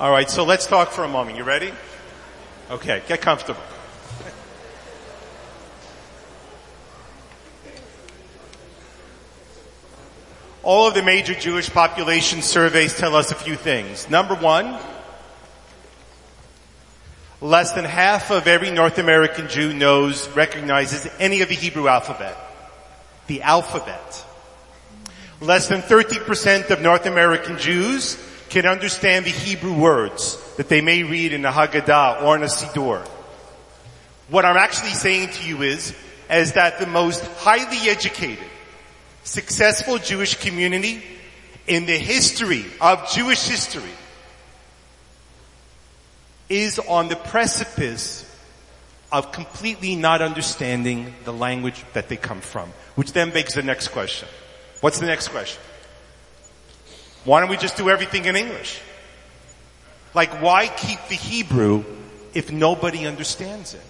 All right, so let's talk for a moment. You ready? Okay, get comfortable. All of the major Jewish population surveys tell us a few things. Number one, less than half of every North American Jew knows, recognizes any of the Hebrew alphabet. The alphabet. Less than 30% of North American Jews can understand the Hebrew words that they may read in the Haggadah or in a Siddur. What I'm actually saying to you is, is that the most highly educated, successful Jewish community in the history of Jewish history is on the precipice of completely not understanding the language that they come from. Which then begs the next question. What's the next question? Why don't we just do everything in English? Like why keep the Hebrew if nobody understands it?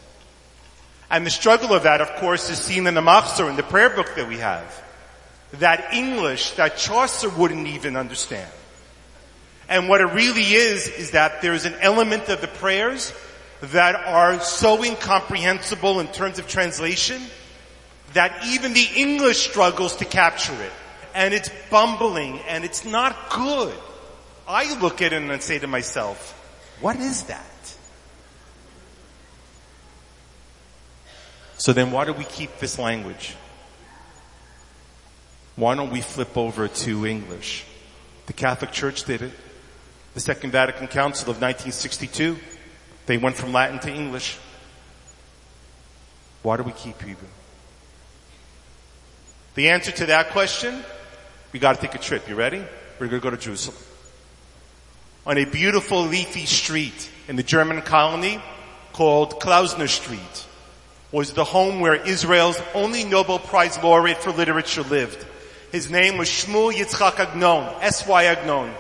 And the struggle of that, of course, is seen in the Machzor, in the prayer book that we have that English that Chaucer wouldn't even understand. And what it really is, is that there's an element of the prayers that are so incomprehensible in terms of translation that even the English struggles to capture it. And it's bumbling and it's not good. I look at it and say to myself, what is that? So then why do we keep this language? Why don't we flip over to English? The Catholic Church did it. The Second Vatican Council of 1962, they went from Latin to English. Why do we keep Hebrew? The answer to that question, we gotta take a trip. You ready? We're gonna go to Jerusalem. On a beautiful leafy street in the German colony called Klausner Street was the home where Israel's only Nobel Prize laureate for literature lived. His name was Shmuel Yitzchak Agnon, S.Y. Agnon.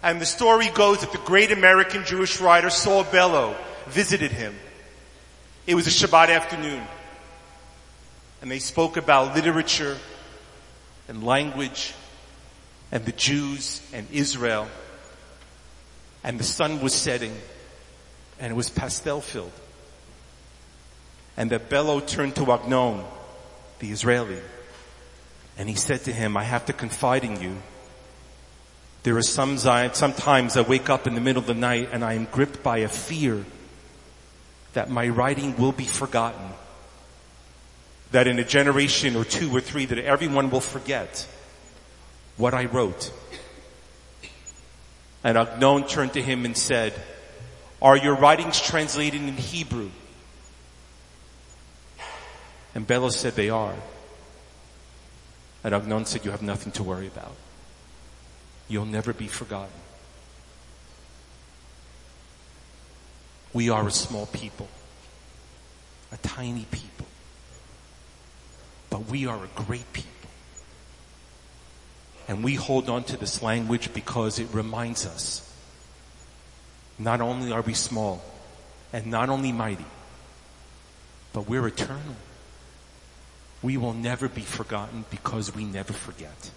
And the story goes that the great American Jewish writer Saul Bellow visited him. It was a Shabbat afternoon. And they spoke about literature and language and the Jews and Israel. And the sun was setting and it was pastel filled. And that Bellow turned to Agnon, the Israeli, and he said to him, I have to confide in you. There are some, sometimes I wake up in the middle of the night and I am gripped by a fear that my writing will be forgotten. That in a generation or two or three that everyone will forget what I wrote. And Agnon turned to him and said, are your writings translated in Hebrew? And Bellow said they are. And Agnon said, you have nothing to worry about. You'll never be forgotten. We are a small people, a tiny people, but we are a great people. And we hold on to this language because it reminds us not only are we small and not only mighty, but we're eternal we will never be forgotten because we never forget.